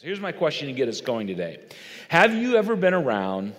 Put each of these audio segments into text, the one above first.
So here's my question to get us going today Have you ever been around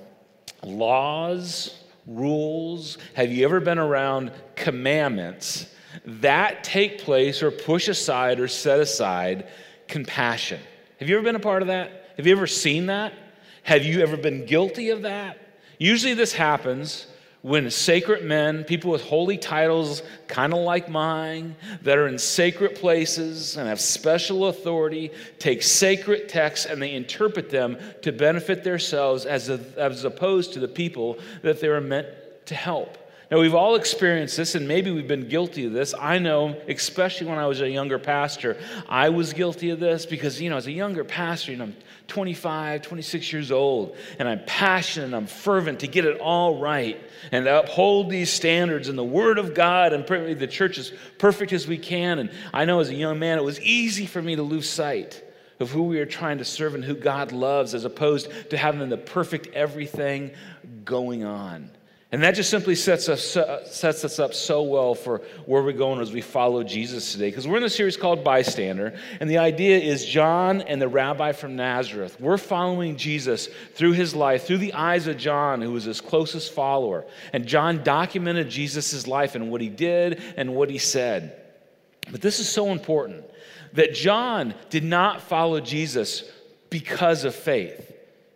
laws, rules? Have you ever been around commandments that take place or push aside or set aside compassion? Have you ever been a part of that? Have you ever seen that? Have you ever been guilty of that? Usually, this happens when sacred men, people with holy titles, kind of like mine, that are in sacred places and have special authority, take sacred texts and they interpret them to benefit themselves as, a, as opposed to the people that they were meant to help. Now, we've all experienced this, and maybe we've been guilty of this. I know, especially when I was a younger pastor, I was guilty of this because, you know, as a younger pastor, you know, 25, 26 years old, and I'm passionate and I'm fervent to get it all right and to uphold these standards and the Word of God and the church as perfect as we can. And I know as a young man, it was easy for me to lose sight of who we are trying to serve and who God loves as opposed to having the perfect everything going on. And that just simply sets us, uh, sets us up so well for where we're going as we follow Jesus today. Because we're in a series called Bystander, and the idea is John and the rabbi from Nazareth. We're following Jesus through his life, through the eyes of John, who was his closest follower. And John documented Jesus' life and what he did and what he said. But this is so important that John did not follow Jesus because of faith.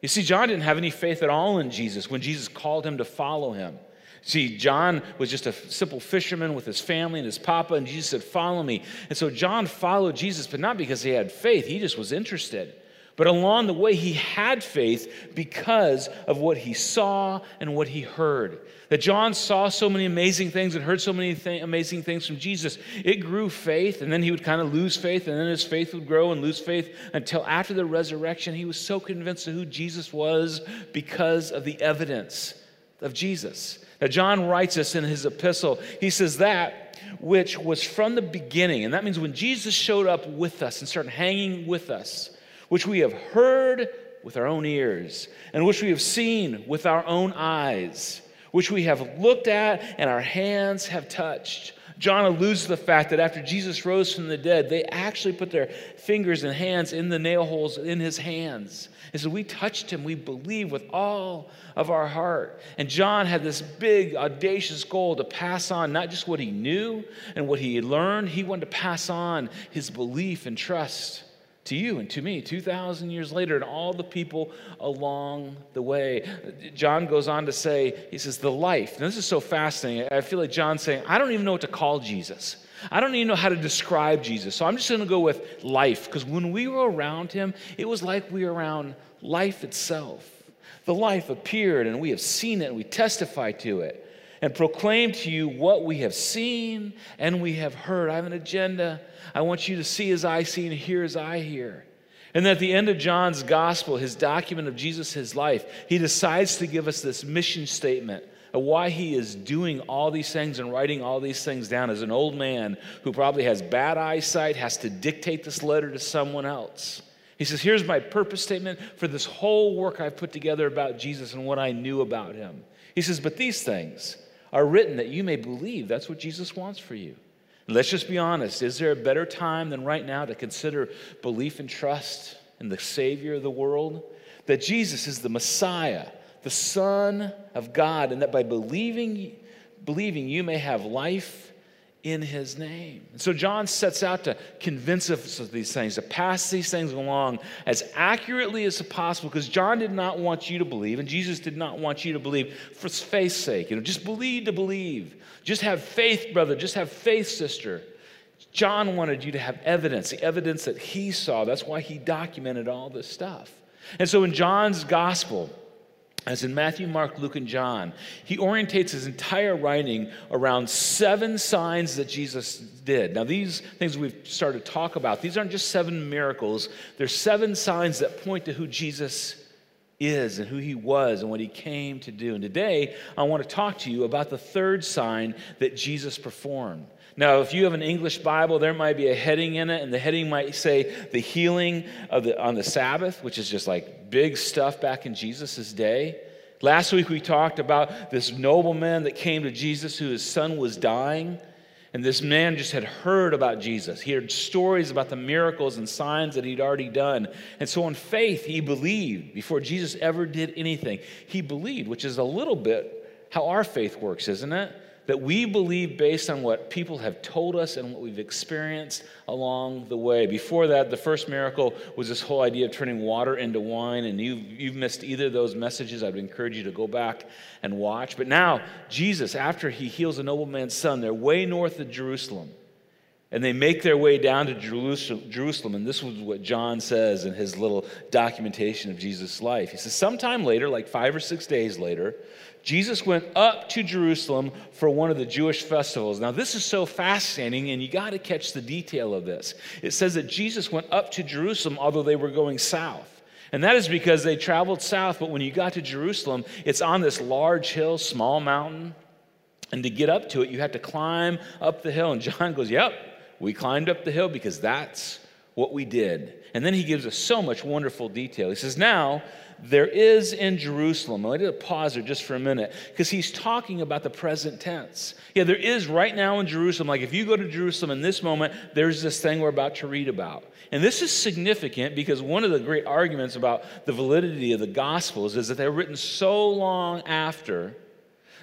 You see, John didn't have any faith at all in Jesus when Jesus called him to follow him. See, John was just a simple fisherman with his family and his papa, and Jesus said, Follow me. And so John followed Jesus, but not because he had faith, he just was interested. But along the way, he had faith because of what he saw and what he heard. That John saw so many amazing things and heard so many th- amazing things from Jesus. It grew faith, and then he would kind of lose faith, and then his faith would grow and lose faith until after the resurrection, he was so convinced of who Jesus was because of the evidence of Jesus. Now, John writes us in his epistle. He says, That which was from the beginning, and that means when Jesus showed up with us and started hanging with us which we have heard with our own ears, and which we have seen with our own eyes, which we have looked at and our hands have touched. John alludes to the fact that after Jesus rose from the dead, they actually put their fingers and hands in the nail holes in his hands. And so we touched him, we believe with all of our heart. And John had this big, audacious goal to pass on not just what he knew and what he had learned, he wanted to pass on his belief and trust to you and to me 2,000 years later and all the people along the way. John goes on to say, he says, the life. And this is so fascinating. I feel like John's saying, I don't even know what to call Jesus. I don't even know how to describe Jesus. So I'm just going to go with life because when we were around him, it was like we were around life itself. The life appeared and we have seen it and we testify to it and proclaim to you what we have seen and we have heard. I have an agenda I want you to see as I see and hear as I hear. And at the end of John's gospel, his document of Jesus, his life, he decides to give us this mission statement of why he is doing all these things and writing all these things down as an old man who probably has bad eyesight, has to dictate this letter to someone else. He says, Here's my purpose statement for this whole work I've put together about Jesus and what I knew about him. He says, But these things are written that you may believe that's what Jesus wants for you. Let's just be honest. Is there a better time than right now to consider belief and trust in the Savior of the world? That Jesus is the Messiah, the Son of God, and that by believing, believing you may have life in his name. And so John sets out to convince us of these things, to pass these things along as accurately as possible, because John did not want you to believe, and Jesus did not want you to believe for faith's sake. You know, just believe to believe. Just have faith, brother. Just have faith, sister. John wanted you to have evidence, the evidence that he saw. That's why he documented all this stuff. And so in John's gospel, as in Matthew, Mark, Luke, and John, he orientates his entire writing around seven signs that Jesus did. Now, these things we've started to talk about, these aren't just seven miracles, they're seven signs that point to who Jesus is and who he was and what he came to do. And today, I want to talk to you about the third sign that Jesus performed. Now, if you have an English Bible, there might be a heading in it, and the heading might say the healing of the, on the Sabbath, which is just like big stuff back in Jesus' day. Last week we talked about this nobleman that came to Jesus who his son was dying. And this man just had heard about Jesus. He heard stories about the miracles and signs that he'd already done. And so, in faith, he believed before Jesus ever did anything. He believed, which is a little bit how our faith works, isn't it? That we believe based on what people have told us and what we've experienced along the way. Before that, the first miracle was this whole idea of turning water into wine, and you've, you've missed either of those messages. I'd encourage you to go back and watch. But now, Jesus, after he heals a nobleman's son, they're way north of Jerusalem. And they make their way down to Jerusalem. And this was what John says in his little documentation of Jesus' life. He says, Sometime later, like five or six days later, Jesus went up to Jerusalem for one of the Jewish festivals. Now, this is so fascinating, and you got to catch the detail of this. It says that Jesus went up to Jerusalem, although they were going south. And that is because they traveled south, but when you got to Jerusalem, it's on this large hill, small mountain. And to get up to it, you had to climb up the hill. And John goes, Yep, we climbed up the hill because that's what we did. And then he gives us so much wonderful detail. He says, Now, there is in Jerusalem. I need to pause there just for a minute because he's talking about the present tense. Yeah, there is right now in Jerusalem. Like if you go to Jerusalem in this moment, there's this thing we're about to read about. And this is significant because one of the great arguments about the validity of the Gospels is that they're written so long after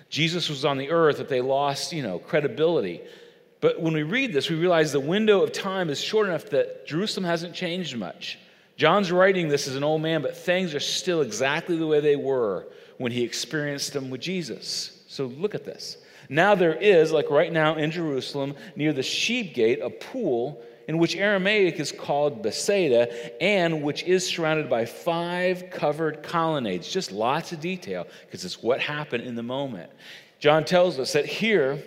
Jesus was on the earth that they lost, you know, credibility. But when we read this, we realize the window of time is short enough that Jerusalem hasn't changed much. John's writing this as an old man, but things are still exactly the way they were when he experienced them with Jesus. So look at this. Now there is, like right now in Jerusalem, near the sheep gate, a pool in which Aramaic is called Bethesda, and which is surrounded by five covered colonnades. Just lots of detail, because it's what happened in the moment. John tells us that here,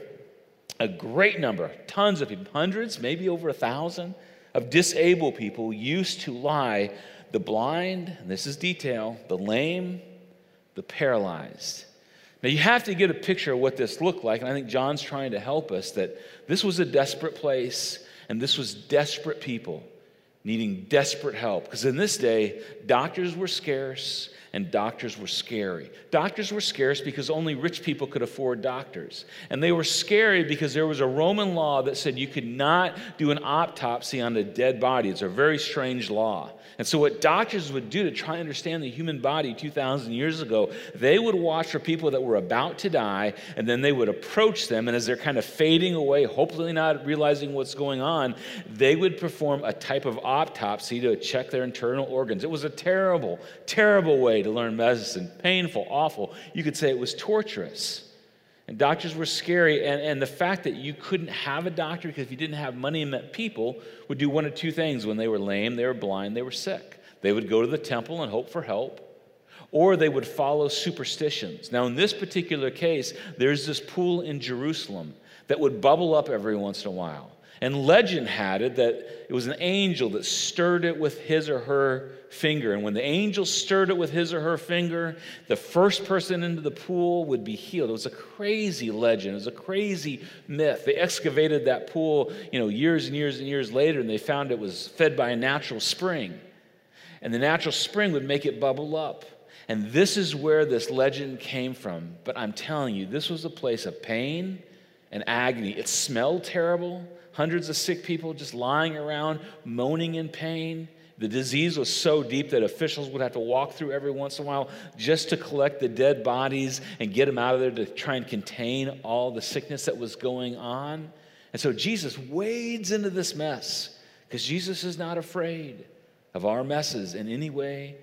a great number, tons of people, hundreds, maybe over a thousand, of disabled people used to lie the blind, and this is detail, the lame, the paralyzed. Now, you have to get a picture of what this looked like, and I think John's trying to help us that this was a desperate place, and this was desperate people needing desperate help. Because in this day, doctors were scarce, and doctors were scary. Doctors were scarce because only rich people could afford doctors. And they were scary because there was a Roman law that said you could not do an autopsy on a dead body. It's a very strange law. And so, what doctors would do to try and understand the human body 2,000 years ago, they would watch for people that were about to die, and then they would approach them. And as they're kind of fading away, hopefully not realizing what's going on, they would perform a type of autopsy to check their internal organs. It was a terrible, terrible way to learn medicine. Painful, awful. You could say it was torturous. And doctors were scary. And, and the fact that you couldn't have a doctor because if you didn't have money met people would do one of two things. When they were lame, they were blind, they were sick. They would go to the temple and hope for help, or they would follow superstitions. Now, in this particular case, there's this pool in Jerusalem that would bubble up every once in a while. And legend had it that it was an angel that stirred it with his or her finger. And when the angel stirred it with his or her finger, the first person into the pool would be healed. It was a crazy legend. It was a crazy myth. They excavated that pool, you know, years and years and years later, and they found it was fed by a natural spring. And the natural spring would make it bubble up. And this is where this legend came from. But I'm telling you, this was a place of pain and agony. It smelled terrible. Hundreds of sick people just lying around, moaning in pain. The disease was so deep that officials would have to walk through every once in a while just to collect the dead bodies and get them out of there to try and contain all the sickness that was going on. And so Jesus wades into this mess because Jesus is not afraid of our messes in any way,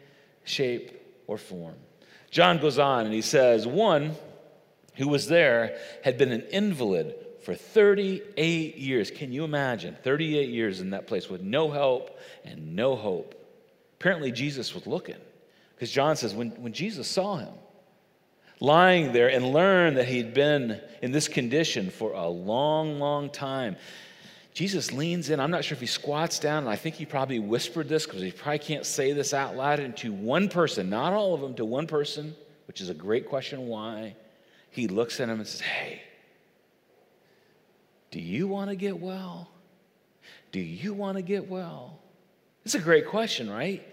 shape, or form. John goes on and he says, One who was there had been an invalid for 38 years. Can you imagine? 38 years in that place with no help and no hope. Apparently, Jesus was looking because John says when, when Jesus saw him lying there and learned that he'd been in this condition for a long, long time, Jesus leans in. I'm not sure if he squats down, and I think he probably whispered this because he probably can't say this out loud. And to one person, not all of them, to one person, which is a great question why, he looks at him and says, Hey, do you want to get well? Do you want to get well? It's a great question, right?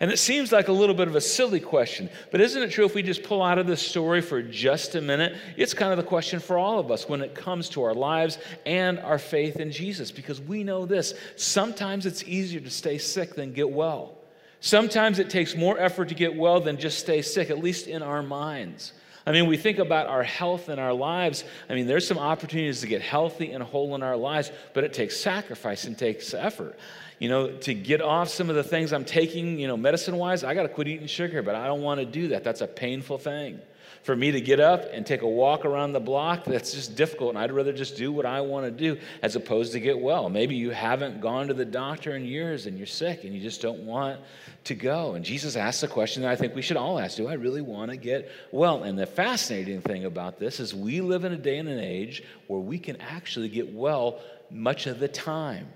And it seems like a little bit of a silly question, but isn't it true if we just pull out of this story for just a minute? It's kind of the question for all of us when it comes to our lives and our faith in Jesus, because we know this sometimes it's easier to stay sick than get well. Sometimes it takes more effort to get well than just stay sick, at least in our minds. I mean, we think about our health and our lives. I mean, there's some opportunities to get healthy and whole in our lives, but it takes sacrifice and takes effort you know, to get off some of the things I'm taking, you know, medicine wise, I got to quit eating sugar, but I don't want to do that. That's a painful thing. For me to get up and take a walk around the block, that's just difficult, and I'd rather just do what I want to do as opposed to get well. Maybe you haven't gone to the doctor in years and you're sick and you just don't want to go. And Jesus asked the question that I think we should all ask Do I really want to get well? And the fascinating thing about this is we live in a day and an age where we can actually get well much of the time.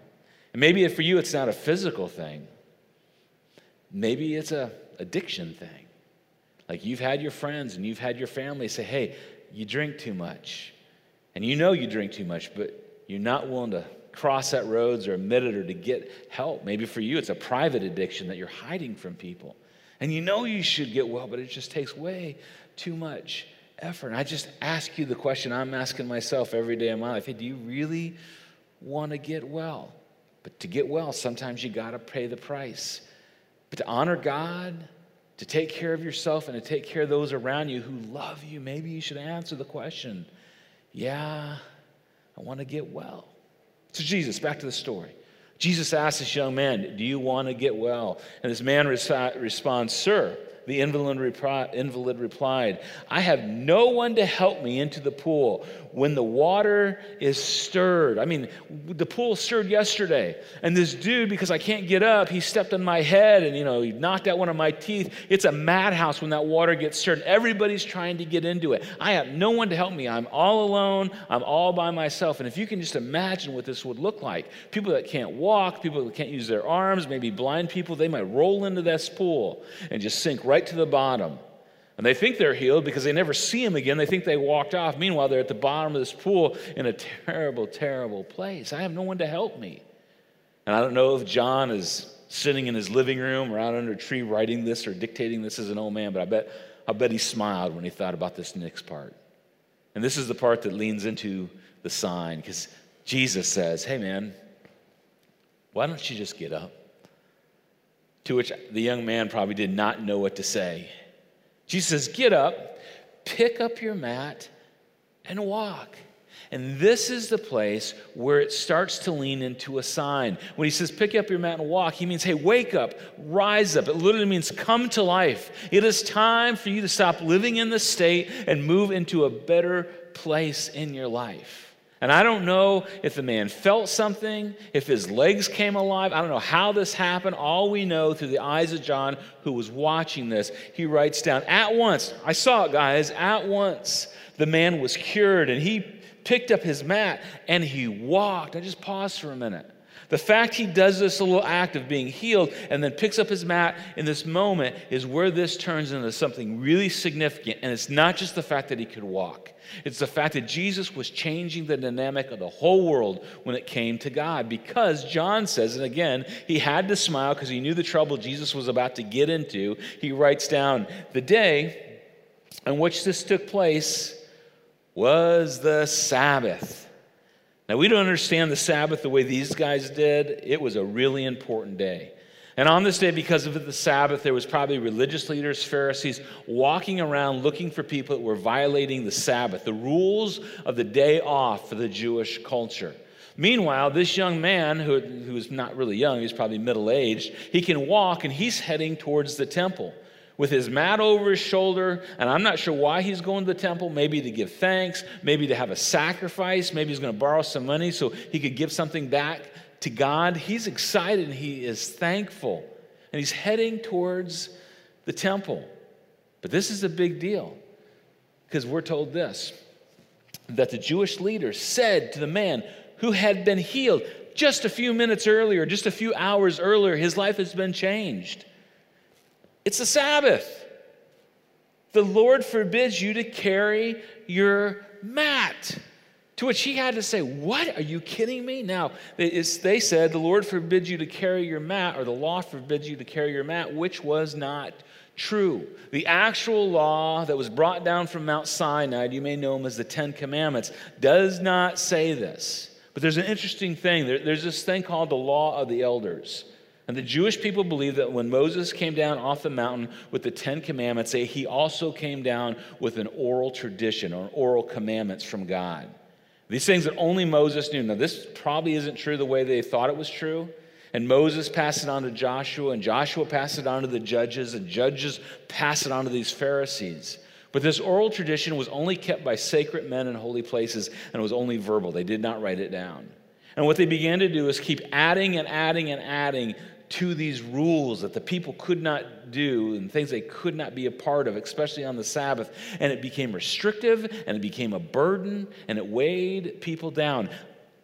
And maybe for you, it's not a physical thing. Maybe it's a addiction thing. Like you've had your friends and you've had your family say, hey, you drink too much. And you know you drink too much, but you're not willing to cross that roads or admit it or to get help. Maybe for you, it's a private addiction that you're hiding from people. And you know you should get well, but it just takes way too much effort. And I just ask you the question I'm asking myself every day in my life hey, do you really want to get well? But to get well, sometimes you got to pay the price. But to honor God, to take care of yourself, and to take care of those around you who love you, maybe you should answer the question Yeah, I want to get well. So, Jesus, back to the story. Jesus asked this young man, Do you want to get well? And this man responds, Sir, the invalid, replied, I have no one to help me into the pool when the water is stirred. I mean, the pool stirred yesterday, and this dude, because I can't get up, he stepped on my head and, you know, he knocked out one of my teeth. It's a madhouse when that water gets stirred. Everybody's trying to get into it. I have no one to help me. I'm all alone. I'm all by myself. And if you can just imagine what this would look like people that can't walk, people that can't use their arms, maybe blind people, they might roll into this pool and just sink right to the bottom. And they think they're healed because they never see him again. They think they walked off. Meanwhile, they're at the bottom of this pool in a terrible, terrible place. I have no one to help me. And I don't know if John is sitting in his living room or out under a tree writing this or dictating this as an old man, but I bet, I bet he smiled when he thought about this next part. And this is the part that leans into the sign because Jesus says, Hey, man, why don't you just get up? To which the young man probably did not know what to say. Jesus says, Get up, pick up your mat, and walk. And this is the place where it starts to lean into a sign. When he says, pick up your mat and walk, he means, hey, wake up, rise up. It literally means come to life. It is time for you to stop living in the state and move into a better place in your life. And I don't know if the man felt something, if his legs came alive. I don't know how this happened. All we know through the eyes of John, who was watching this, he writes down at once, I saw it, guys, at once, the man was cured and he picked up his mat and he walked. I just paused for a minute. The fact he does this little act of being healed and then picks up his mat in this moment is where this turns into something really significant. And it's not just the fact that he could walk, it's the fact that Jesus was changing the dynamic of the whole world when it came to God. Because John says, and again, he had to smile because he knew the trouble Jesus was about to get into. He writes down, The day on which this took place was the Sabbath. Now, we don't understand the Sabbath the way these guys did. It was a really important day. And on this day, because of the Sabbath, there was probably religious leaders, Pharisees, walking around looking for people that were violating the Sabbath, the rules of the day off for the Jewish culture. Meanwhile, this young man, who, who was not really young, he's probably middle aged, he can walk and he's heading towards the temple with his mat over his shoulder. And I'm not sure why he's going to the temple. Maybe to give thanks, maybe to have a sacrifice, maybe he's going to borrow some money so he could give something back to God. He's excited and he is thankful. And he's heading towards the temple. But this is a big deal because we're told this that the Jewish leader said to the man who had been healed just a few minutes earlier, just a few hours earlier, his life has been changed. It's the Sabbath. The Lord forbids you to carry your mat. To which he had to say, What? Are you kidding me? Now, they said, The Lord forbids you to carry your mat, or the law forbids you to carry your mat, which was not true. The actual law that was brought down from Mount Sinai, you may know them as the Ten Commandments, does not say this. But there's an interesting thing. There, there's this thing called the law of the elders. And the Jewish people believe that when Moses came down off the mountain with the Ten Commandments, he also came down with an oral tradition or oral commandments from God. These things that only Moses knew. Now, this probably isn't true the way they thought it was true. And Moses passed it on to Joshua, and Joshua passed it on to the judges, and judges passed it on to these Pharisees. But this oral tradition was only kept by sacred men in holy places, and it was only verbal. They did not write it down. And what they began to do is keep adding and adding and adding to these rules that the people could not do and things they could not be a part of, especially on the Sabbath. And it became restrictive and it became a burden and it weighed people down.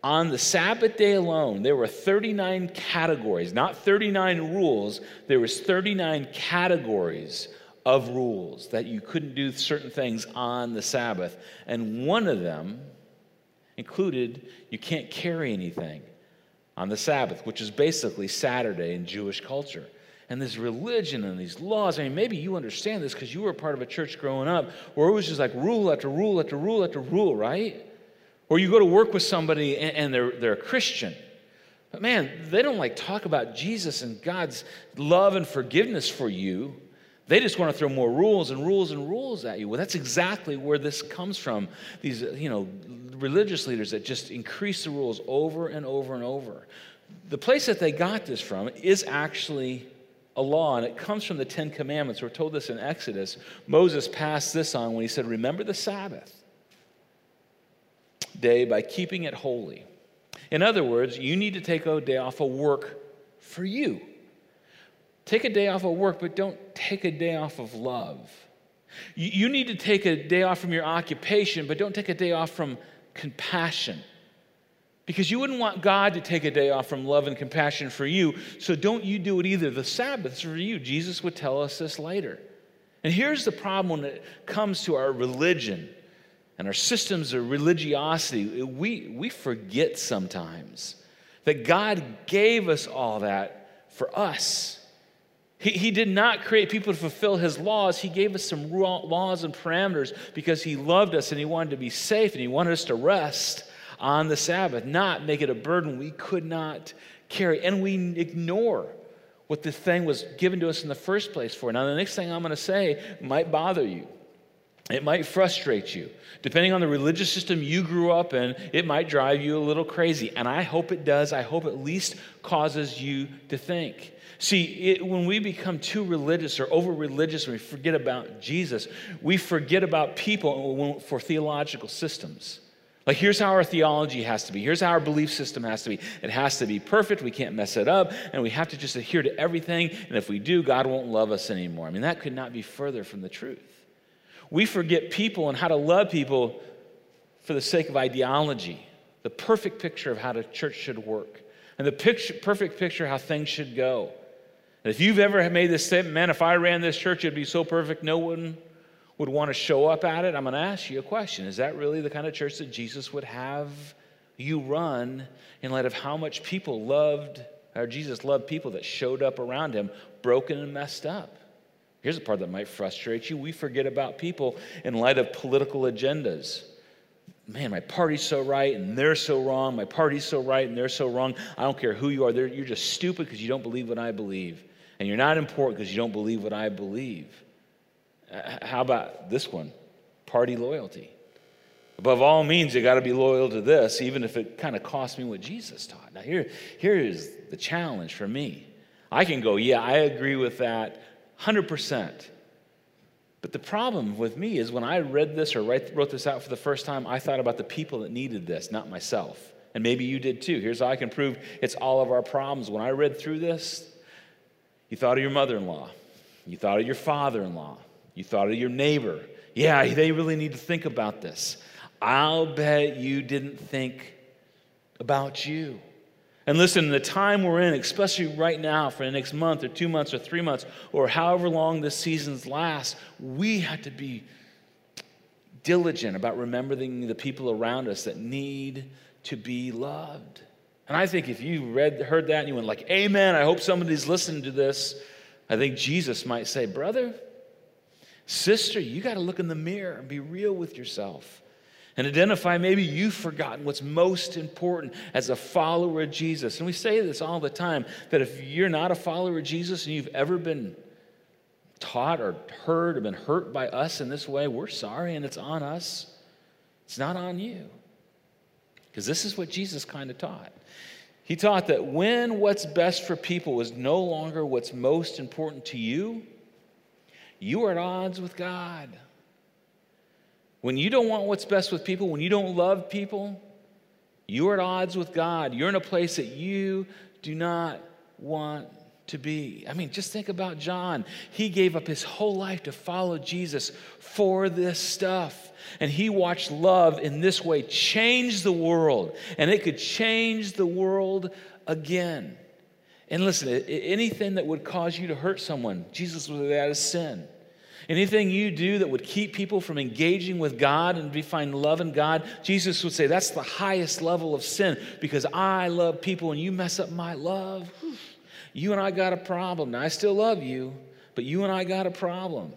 On the Sabbath day alone, there were 39 categories, not 39 rules, there was 39 categories of rules that you couldn't do certain things on the Sabbath. And one of them included you can't carry anything on the Sabbath, which is basically Saturday in Jewish culture. And this religion and these laws, I mean, maybe you understand this because you were part of a church growing up where it was just like rule after rule after rule after rule, right? Or you go to work with somebody and, they're, they're a Christian. But man, they don't like talk about Jesus and God's love and forgiveness for you. They just want to throw more rules and rules and rules at you. Well, that's exactly where this comes from. These, you know, religious leaders that just increase the rules over and over and over. The place that they got this from is actually a law, and it comes from the Ten Commandments. We're told this in Exodus. Moses passed this on when he said, Remember the Sabbath day by keeping it holy. In other words, you need to take a day off of work for you. Take a day off of work, but don't take a day off of love. You need to take a day off from your occupation, but don't take a day off from compassion. Because you wouldn't want God to take a day off from love and compassion for you, so don't you do it either. The Sabbath's for you. Jesus would tell us this later. And here's the problem when it comes to our religion and our systems of religiosity, we, we forget sometimes that God gave us all that for us. He, he did not create people to fulfill his laws. He gave us some laws and parameters because he loved us and he wanted to be safe and he wanted us to rest on the Sabbath, not make it a burden we could not carry. And we ignore what the thing was given to us in the first place for. Now, the next thing I'm going to say might bother you. It might frustrate you. Depending on the religious system you grew up in, it might drive you a little crazy. And I hope it does. I hope at least causes you to think. See, it, when we become too religious or over religious and we forget about Jesus, we forget about people for theological systems. Like, here's how our theology has to be. Here's how our belief system has to be. It has to be perfect. We can't mess it up. And we have to just adhere to everything. And if we do, God won't love us anymore. I mean, that could not be further from the truth. We forget people and how to love people for the sake of ideology, the perfect picture of how the church should work, and the picture, perfect picture how things should go. And if you've ever made this statement, man, if I ran this church, it'd be so perfect, no one would want to show up at it. I'm going to ask you a question. Is that really the kind of church that Jesus would have you run in light of how much people loved, or Jesus loved people that showed up around him, broken and messed up? Here's the part that might frustrate you we forget about people in light of political agendas. Man, my party's so right and they're so wrong. My party's so right and they're so wrong. I don't care who you are. They're, you're just stupid because you don't believe what I believe. And you're not important because you don't believe what I believe. Uh, how about this one? Party loyalty. Above all means, you got to be loyal to this, even if it kind of costs me what Jesus taught. Now, here, here is the challenge for me. I can go, yeah, I agree with that. 100%. But the problem with me is when I read this or wrote this out for the first time, I thought about the people that needed this, not myself. And maybe you did too. Here's how I can prove it's all of our problems. When I read through this, you thought of your mother in law, you thought of your father in law, you thought of your neighbor. Yeah, they really need to think about this. I'll bet you didn't think about you. And listen, the time we're in, especially right now for the next month or two months or three months or however long this season's lasts, we have to be diligent about remembering the people around us that need to be loved. And I think if you read, heard that and you went like, Amen, I hope somebody's listening to this, I think Jesus might say, Brother, sister, you got to look in the mirror and be real with yourself and identify maybe you've forgotten what's most important as a follower of Jesus. And we say this all the time that if you're not a follower of Jesus and you've ever been taught or heard or been hurt by us in this way, we're sorry and it's on us. It's not on you. Because this is what Jesus kind of taught. He taught that when what's best for people is no longer what's most important to you, you are at odds with God. When you don't want what's best with people, when you don't love people, you're at odds with God. You're in a place that you do not want to be. I mean, just think about John. He gave up his whole life to follow Jesus for this stuff. And he watched love in this way change the world, and it could change the world again. And listen, anything that would cause you to hurt someone, Jesus was that as sin. Anything you do that would keep people from engaging with God and find love in God, Jesus would say that's the highest level of sin because I love people and you mess up my love. You and I got a problem. Now, I still love you, but you and I got a problem.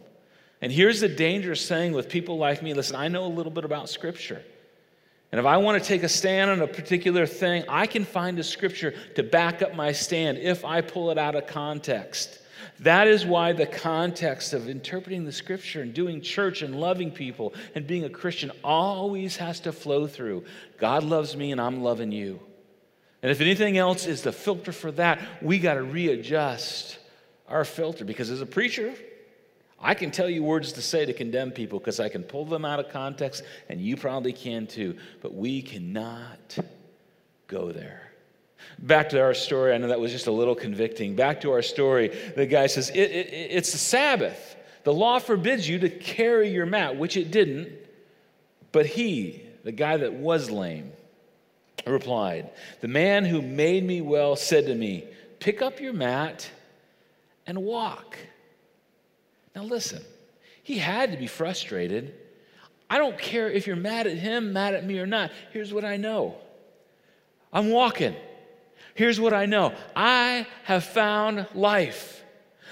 And here's the dangerous thing with people like me listen, I know a little bit about Scripture. And if I want to take a stand on a particular thing, I can find a scripture to back up my stand if I pull it out of context. That is why the context of interpreting the scripture and doing church and loving people and being a Christian always has to flow through God loves me and I'm loving you. And if anything else is the filter for that, we got to readjust our filter because as a preacher, I can tell you words to say to condemn people because I can pull them out of context, and you probably can too. But we cannot go there. Back to our story. I know that was just a little convicting. Back to our story. The guy says, it, it, It's the Sabbath. The law forbids you to carry your mat, which it didn't. But he, the guy that was lame, replied, The man who made me well said to me, Pick up your mat and walk. Now, listen, he had to be frustrated. I don't care if you're mad at him, mad at me, or not. Here's what I know I'm walking. Here's what I know I have found life.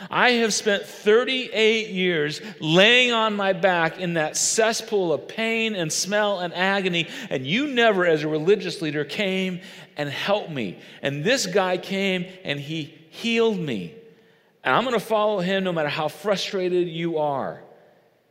I have spent 38 years laying on my back in that cesspool of pain and smell and agony, and you never, as a religious leader, came and helped me. And this guy came and he healed me. And I'm going to follow him no matter how frustrated you are.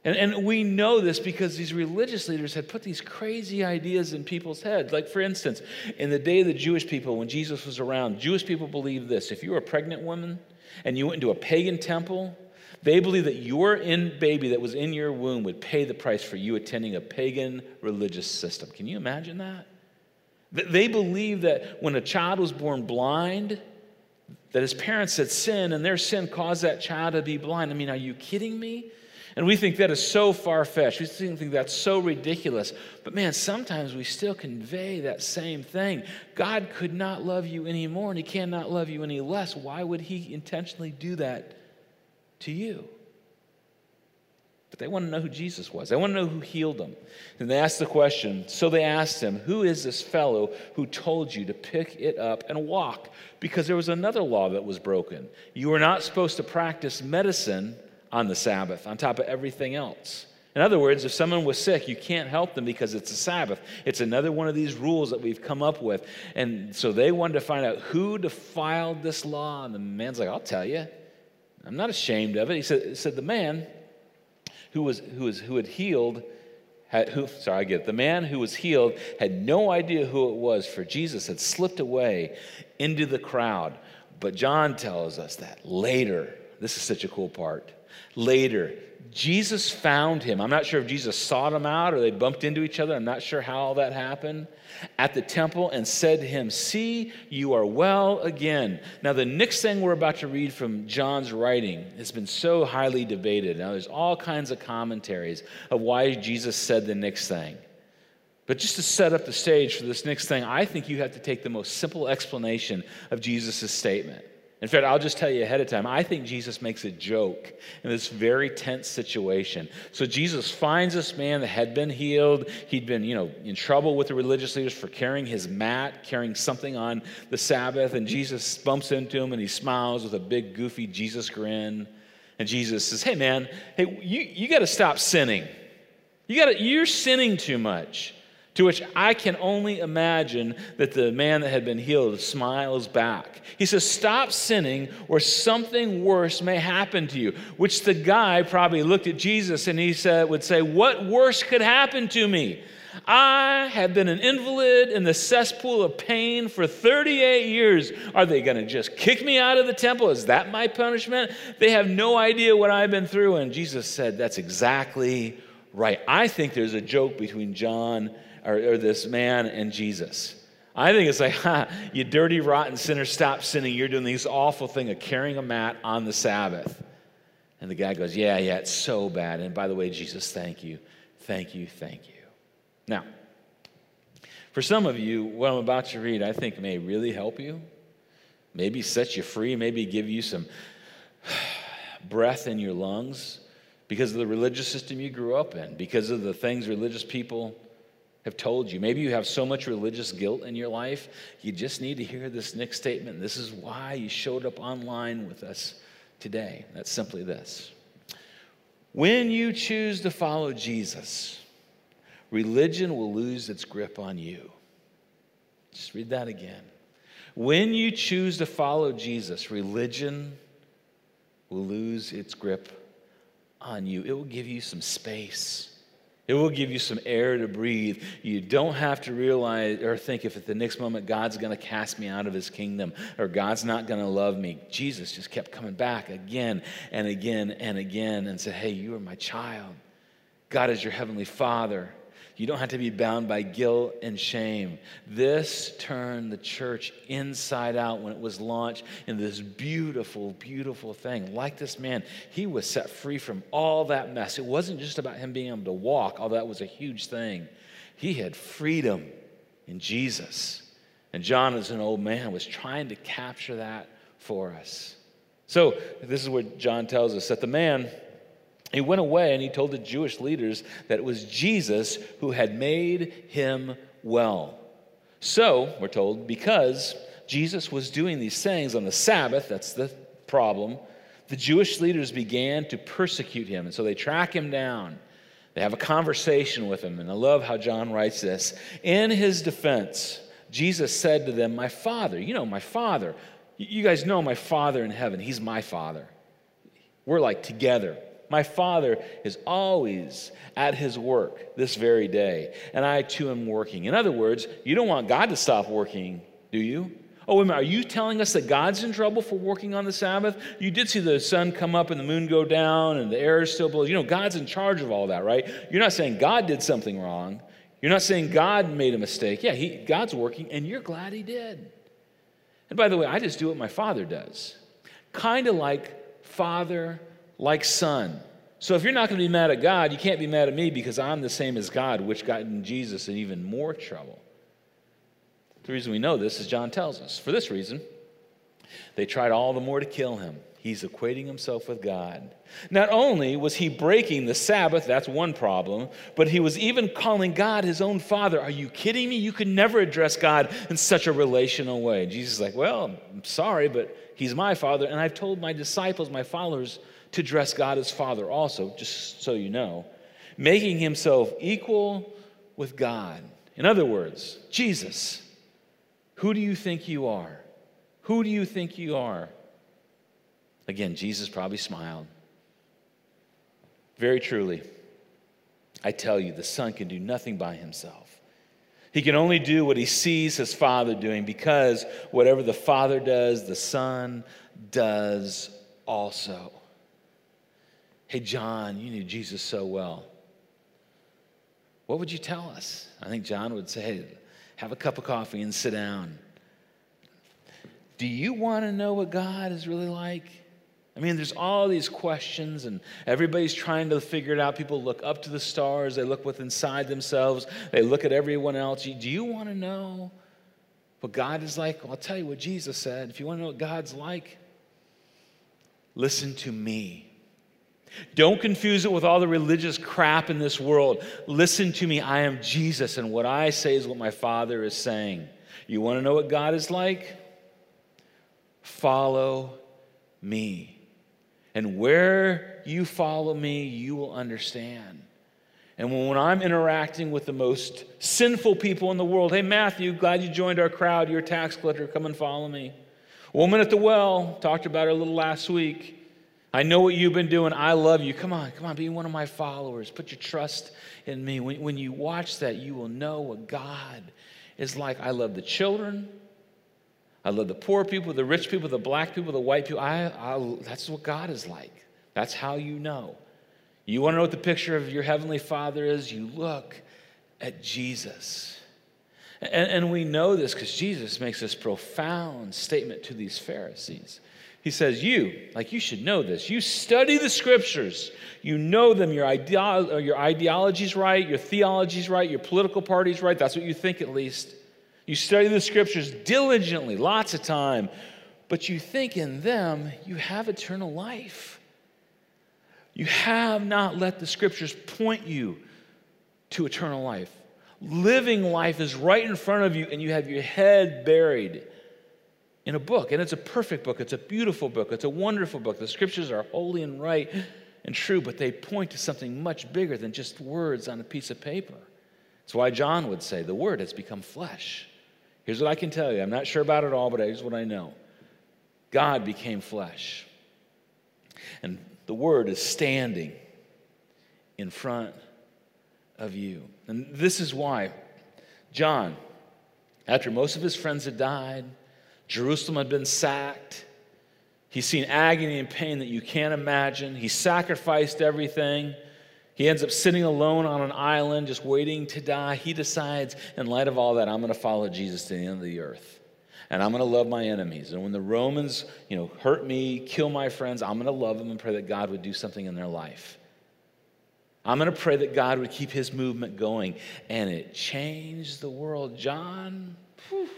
And, and we know this because these religious leaders had put these crazy ideas in people's heads. Like, for instance, in the day of the Jewish people, when Jesus was around, Jewish people believed this if you were a pregnant woman and you went into a pagan temple, they believed that your in baby that was in your womb would pay the price for you attending a pagan religious system. Can you imagine that? They believed that when a child was born blind, that his parents had sinned and their sin caused that child to be blind. I mean, are you kidding me? And we think that is so far fetched. We think that's so ridiculous. But man, sometimes we still convey that same thing. God could not love you anymore, and He cannot love you any less. Why would He intentionally do that to you? But they want to know who Jesus was. They want to know who healed them. And they asked the question. So they asked him, Who is this fellow who told you to pick it up and walk? Because there was another law that was broken. You were not supposed to practice medicine on the Sabbath, on top of everything else. In other words, if someone was sick, you can't help them because it's a Sabbath. It's another one of these rules that we've come up with. And so they wanted to find out who defiled this law. And the man's like, I'll tell you. I'm not ashamed of it. He said, said the man who, was, who, was, who had healed, had, who, sorry, I get it. The man who was healed had no idea who it was, for Jesus had slipped away into the crowd. But John tells us that later. This is such a cool part later. Jesus found him. I'm not sure if Jesus sought him out or they bumped into each other. I'm not sure how all that happened. At the temple and said to him, See, you are well again. Now, the next thing we're about to read from John's writing has been so highly debated. Now, there's all kinds of commentaries of why Jesus said the next thing. But just to set up the stage for this next thing, I think you have to take the most simple explanation of Jesus' statement. In fact, I'll just tell you ahead of time, I think Jesus makes a joke in this very tense situation. So Jesus finds this man that had been healed. He'd been, you know, in trouble with the religious leaders for carrying his mat, carrying something on the Sabbath. And Jesus bumps into him and he smiles with a big, goofy Jesus grin. And Jesus says, Hey, man, hey, you, you got to stop sinning. You got to, you're sinning too much. To which I can only imagine that the man that had been healed smiles back. He says, Stop sinning, or something worse may happen to you. Which the guy probably looked at Jesus and he said, would say, What worse could happen to me? I have been an invalid in the cesspool of pain for 38 years. Are they going to just kick me out of the temple? Is that my punishment? They have no idea what I've been through. And Jesus said, That's exactly right. I think there's a joke between John or, or this man and Jesus. I think it's like, ha, you dirty, rotten sinner, stop sinning. You're doing this awful thing of carrying a mat on the Sabbath. And the guy goes, Yeah, yeah, it's so bad. And by the way, Jesus, thank you, thank you, thank you. Now, for some of you, what I'm about to read, I think may really help you, maybe set you free, maybe give you some breath in your lungs because of the religious system you grew up in, because of the things religious people have told you. Maybe you have so much religious guilt in your life, you just need to hear this next statement. This is why you showed up online with us today. That's simply this When you choose to follow Jesus, religion will lose its grip on you. Just read that again. When you choose to follow Jesus, religion will lose its grip on you. It will give you some space it will give you some air to breathe. You don't have to realize or think if at the next moment God's going to cast me out of his kingdom or God's not going to love me. Jesus just kept coming back again and again and again and said, Hey, you are my child. God is your heavenly father. You don't have to be bound by guilt and shame. This turned the church inside out when it was launched in this beautiful, beautiful thing. Like this man, he was set free from all that mess. It wasn't just about him being able to walk, although that was a huge thing. He had freedom in Jesus. And John, as an old man, was trying to capture that for us. So, this is what John tells us that the man he went away and he told the Jewish leaders that it was Jesus who had made him well. So, we're told, because Jesus was doing these things on the Sabbath, that's the problem, the Jewish leaders began to persecute him. And so they track him down. They have a conversation with him. And I love how John writes this. In his defense, Jesus said to them, My Father, you know, my Father, you guys know my Father in heaven. He's my Father. We're like together. My Father is always at his work this very day, and I too am working. In other words, you don't want God to stop working, do you? Oh, wait minute. Are you telling us that God's in trouble for working on the Sabbath? You did see the sun come up and the moon go down and the air is still blows. You know, God's in charge of all that, right? You're not saying God did something wrong. You're not saying God made a mistake. Yeah, he, God's working, and you're glad He did. And by the way, I just do what my Father does. Kind of like Father like son. So if you're not going to be mad at God, you can't be mad at me because I'm the same as God, which got in Jesus in even more trouble. The reason we know this is John tells us. For this reason, they tried all the more to kill him. He's equating himself with God. Not only was he breaking the Sabbath, that's one problem, but he was even calling God his own father. Are you kidding me? You could never address God in such a relational way. Jesus is like, Well, I'm sorry, but he's my father, and I've told my disciples, my followers, to dress God as Father also, just so you know, making himself equal with God. In other words, Jesus, who do you think you are? Who do you think you are? Again, Jesus probably smiled. Very truly, I tell you, the Son can do nothing by himself. He can only do what he sees his Father doing because whatever the Father does, the Son does also. Hey, John, you knew Jesus so well. What would you tell us? I think John would say, hey, have a cup of coffee and sit down. Do you want to know what God is really like? I mean, there's all these questions, and everybody's trying to figure it out. People look up to the stars, they look within inside themselves, they look at everyone else. Do you want to know what God is like? Well, I'll tell you what Jesus said. If you want to know what God's like, Listen to me. Don't confuse it with all the religious crap in this world. Listen to me. I am Jesus, and what I say is what my Father is saying. You want to know what God is like? Follow me. And where you follow me, you will understand. And when I'm interacting with the most sinful people in the world, hey, Matthew, glad you joined our crowd. You're a tax collector. Come and follow me. Woman at the well, talked about her a little last week. I know what you've been doing. I love you. Come on, come on, be one of my followers. Put your trust in me. When, when you watch that, you will know what God is like. I love the children. I love the poor people, the rich people, the black people, the white people. I, I, that's what God is like. That's how you know. You want to know what the picture of your Heavenly Father is? You look at Jesus. And, and we know this because Jesus makes this profound statement to these Pharisees. He says, You, like you should know this, you study the scriptures, you know them, your, ideo- uh, your ideology's right, your theology's right, your political party's right. That's what you think at least. You study the scriptures diligently, lots of time, but you think in them you have eternal life. You have not let the scriptures point you to eternal life. Living life is right in front of you, and you have your head buried in a book. And it's a perfect book, it's a beautiful book, it's a wonderful book. The scriptures are holy and right and true, but they point to something much bigger than just words on a piece of paper. That's why John would say, The word has become flesh. Here's what I can tell you I'm not sure about it all, but here's what I know God became flesh. And the Word is standing in front of you. And this is why John, after most of his friends had died, Jerusalem had been sacked, he's seen agony and pain that you can't imagine. He sacrificed everything. He ends up sitting alone on an island, just waiting to die. He decides, in light of all that, I'm going to follow Jesus to the end of the earth and I'm going to love my enemies. And when the Romans, you know, hurt me, kill my friends, I'm going to love them and pray that God would do something in their life. I'm going to pray that God would keep his movement going. And it changed the world. John, whew,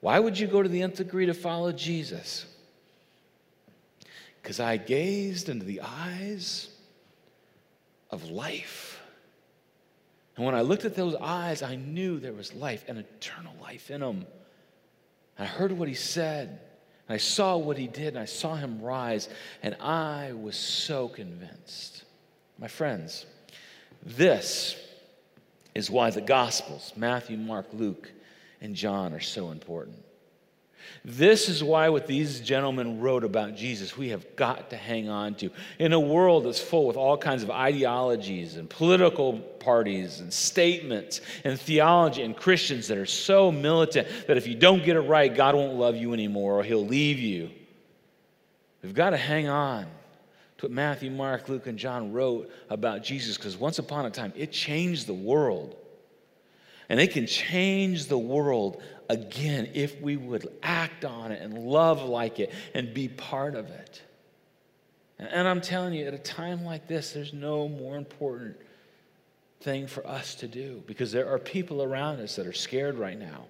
why would you go to the nth degree to follow Jesus? Because I gazed into the eyes of life. And when I looked at those eyes, I knew there was life, an eternal life in them. I heard what he said, and I saw what he did, and I saw him rise, and I was so convinced. My friends, this is why the Gospels, Matthew, Mark, Luke, and John, are so important. This is why, what these gentlemen wrote about Jesus, we have got to hang on to. In a world that's full with all kinds of ideologies and political parties and statements and theology and Christians that are so militant that if you don't get it right, God won't love you anymore or he'll leave you. We've got to hang on to what Matthew, Mark, Luke, and John wrote about Jesus because once upon a time it changed the world. And it can change the world again if we would act on it and love like it and be part of it. And I'm telling you, at a time like this, there's no more important thing for us to do because there are people around us that are scared right now.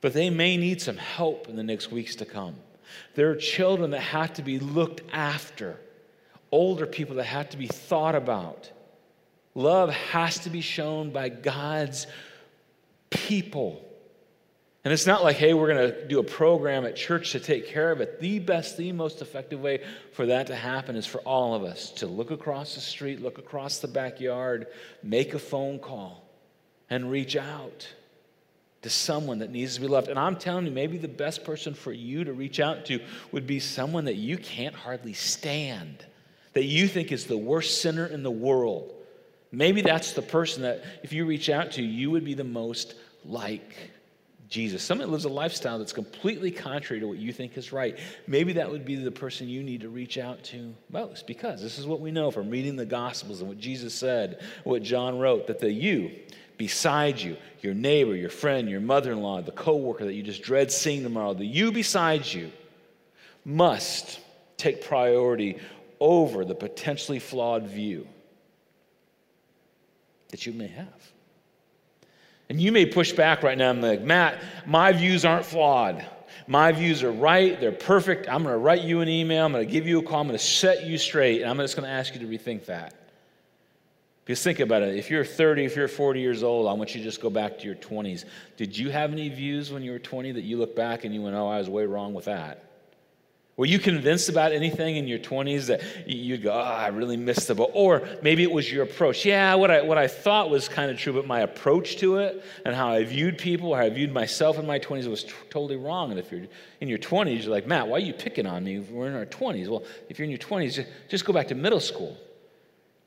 But they may need some help in the next weeks to come. There are children that have to be looked after, older people that have to be thought about. Love has to be shown by God's people and it's not like, hey, we're going to do a program at church to take care of it. The best, the most effective way for that to happen is for all of us to look across the street, look across the backyard, make a phone call, and reach out to someone that needs to be loved. And I'm telling you, maybe the best person for you to reach out to would be someone that you can't hardly stand, that you think is the worst sinner in the world. Maybe that's the person that, if you reach out to, you would be the most like Jesus, someone that lives a lifestyle that's completely contrary to what you think is right, maybe that would be the person you need to reach out to most because this is what we know from reading the Gospels and what Jesus said, what John wrote, that the you beside you, your neighbor, your friend, your mother in law, the coworker that you just dread seeing tomorrow, the you beside you must take priority over the potentially flawed view that you may have. And you may push back right now and be like, Matt, my views aren't flawed. My views are right, they're perfect. I'm going to write you an email, I'm going to give you a call, I'm going to set you straight, and I'm just going to ask you to rethink that. Because think about it. If you're 30, if you're 40 years old, I want you to just go back to your 20s. Did you have any views when you were 20 that you look back and you went, oh, I was way wrong with that? Were you convinced about anything in your 20s that you'd go, oh, I really missed the boat? Or maybe it was your approach. Yeah, what I, what I thought was kind of true, but my approach to it and how I viewed people, how I viewed myself in my 20s was t- totally wrong. And if you're in your 20s, you're like, Matt, why are you picking on me? We're in our 20s. Well, if you're in your 20s, just, just go back to middle school.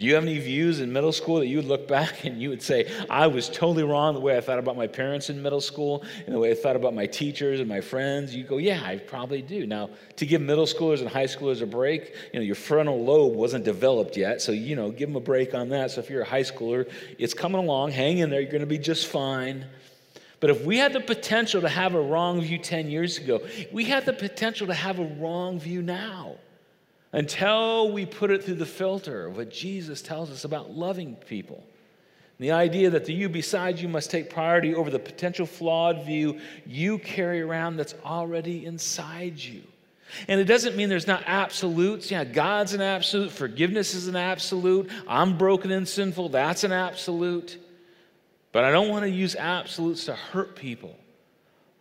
Do you have any views in middle school that you would look back and you would say, I was totally wrong the way I thought about my parents in middle school and the way I thought about my teachers and my friends? You go, yeah, I probably do. Now, to give middle schoolers and high schoolers a break, you know, your frontal lobe wasn't developed yet, so, you know, give them a break on that. So if you're a high schooler, it's coming along, hang in there, you're going to be just fine. But if we had the potential to have a wrong view 10 years ago, we had the potential to have a wrong view now until we put it through the filter of what Jesus tells us about loving people. The idea that the you beside you must take priority over the potential flawed view you carry around that's already inside you. And it doesn't mean there's not absolutes. Yeah, God's an absolute, forgiveness is an absolute, I'm broken and sinful, that's an absolute. But I don't want to use absolutes to hurt people.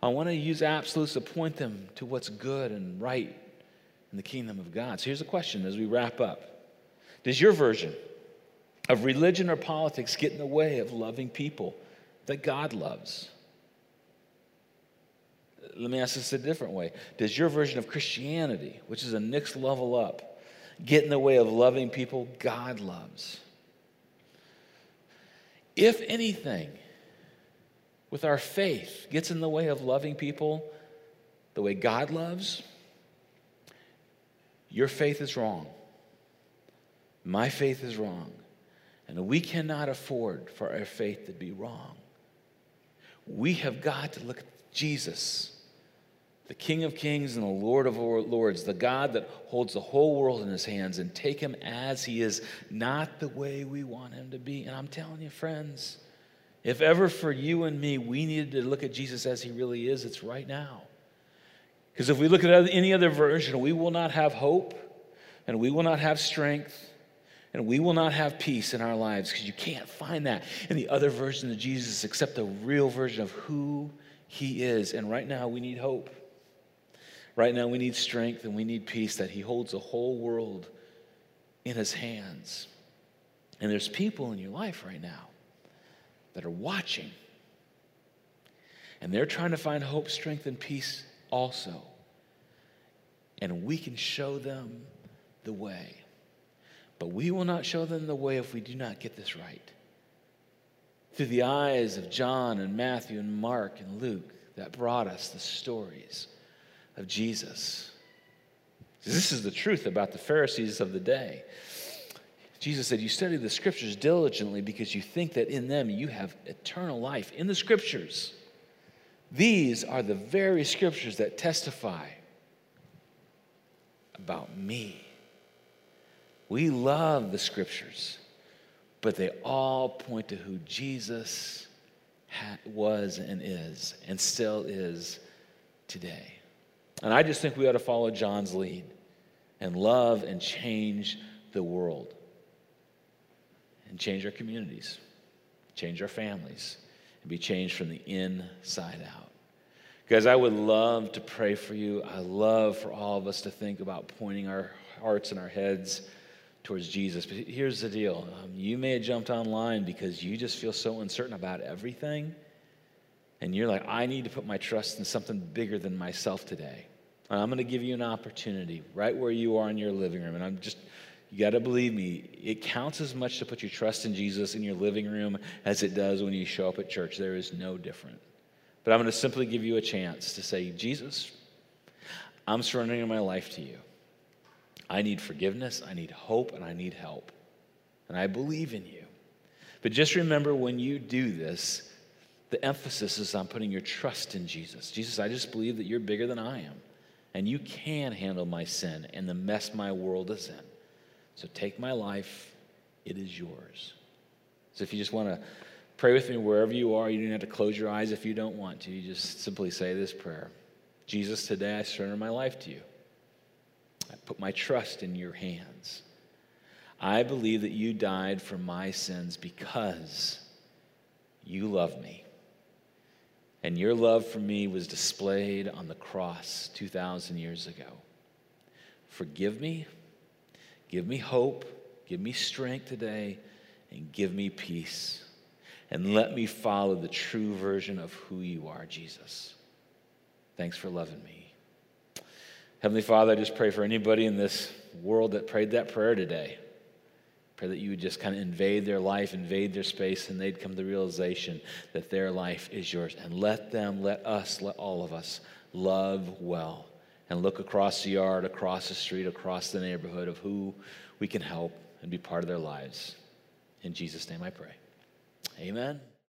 I want to use absolutes to point them to what's good and right in the kingdom of God. So here's a question as we wrap up Does your version of religion or politics get in the way of loving people that God loves? Let me ask this a different way. Does your version of Christianity, which is a next level up, get in the way of loving people God loves? If anything, with our faith, gets in the way of loving people the way God loves, your faith is wrong. My faith is wrong. And we cannot afford for our faith to be wrong. We have got to look at Jesus, the King of Kings and the Lord of Lords, the God that holds the whole world in his hands, and take him as he is, not the way we want him to be. And I'm telling you, friends, if ever for you and me we needed to look at Jesus as he really is, it's right now. Because if we look at any other version, we will not have hope and we will not have strength and we will not have peace in our lives because you can't find that in the other version of Jesus except the real version of who he is. And right now we need hope. Right now we need strength and we need peace that he holds the whole world in his hands. And there's people in your life right now that are watching and they're trying to find hope, strength, and peace also. And we can show them the way. But we will not show them the way if we do not get this right. Through the eyes of John and Matthew and Mark and Luke that brought us the stories of Jesus. This is the truth about the Pharisees of the day. Jesus said, You study the scriptures diligently because you think that in them you have eternal life. In the scriptures. These are the very scriptures that testify about me. We love the scriptures, but they all point to who Jesus was and is, and still is today. And I just think we ought to follow John's lead and love and change the world, and change our communities, change our families, and be changed from the inside out. Guys, I would love to pray for you. I love for all of us to think about pointing our hearts and our heads towards Jesus. But here's the deal um, you may have jumped online because you just feel so uncertain about everything. And you're like, I need to put my trust in something bigger than myself today. And I'm going to give you an opportunity right where you are in your living room. And I'm just, you got to believe me, it counts as much to put your trust in Jesus in your living room as it does when you show up at church. There is no different. But I'm going to simply give you a chance to say, Jesus, I'm surrendering my life to you. I need forgiveness, I need hope, and I need help. And I believe in you. But just remember when you do this, the emphasis is on putting your trust in Jesus. Jesus, I just believe that you're bigger than I am, and you can handle my sin and the mess my world is in. So take my life, it is yours. So if you just want to pray with me wherever you are, you don't have to close your eyes if you don't want to. You just simply say this prayer Jesus, today I surrender my life to you. I put my trust in your hands. I believe that you died for my sins because you love me. And your love for me was displayed on the cross 2,000 years ago. Forgive me, give me hope, give me strength today, and give me peace. And let me follow the true version of who you are, Jesus. Thanks for loving me. Heavenly Father, I just pray for anybody in this world that prayed that prayer today. Pray that you would just kind of invade their life, invade their space, and they'd come to the realization that their life is yours. And let them, let us, let all of us love well and look across the yard, across the street, across the neighborhood of who we can help and be part of their lives. In Jesus' name I pray. Amen.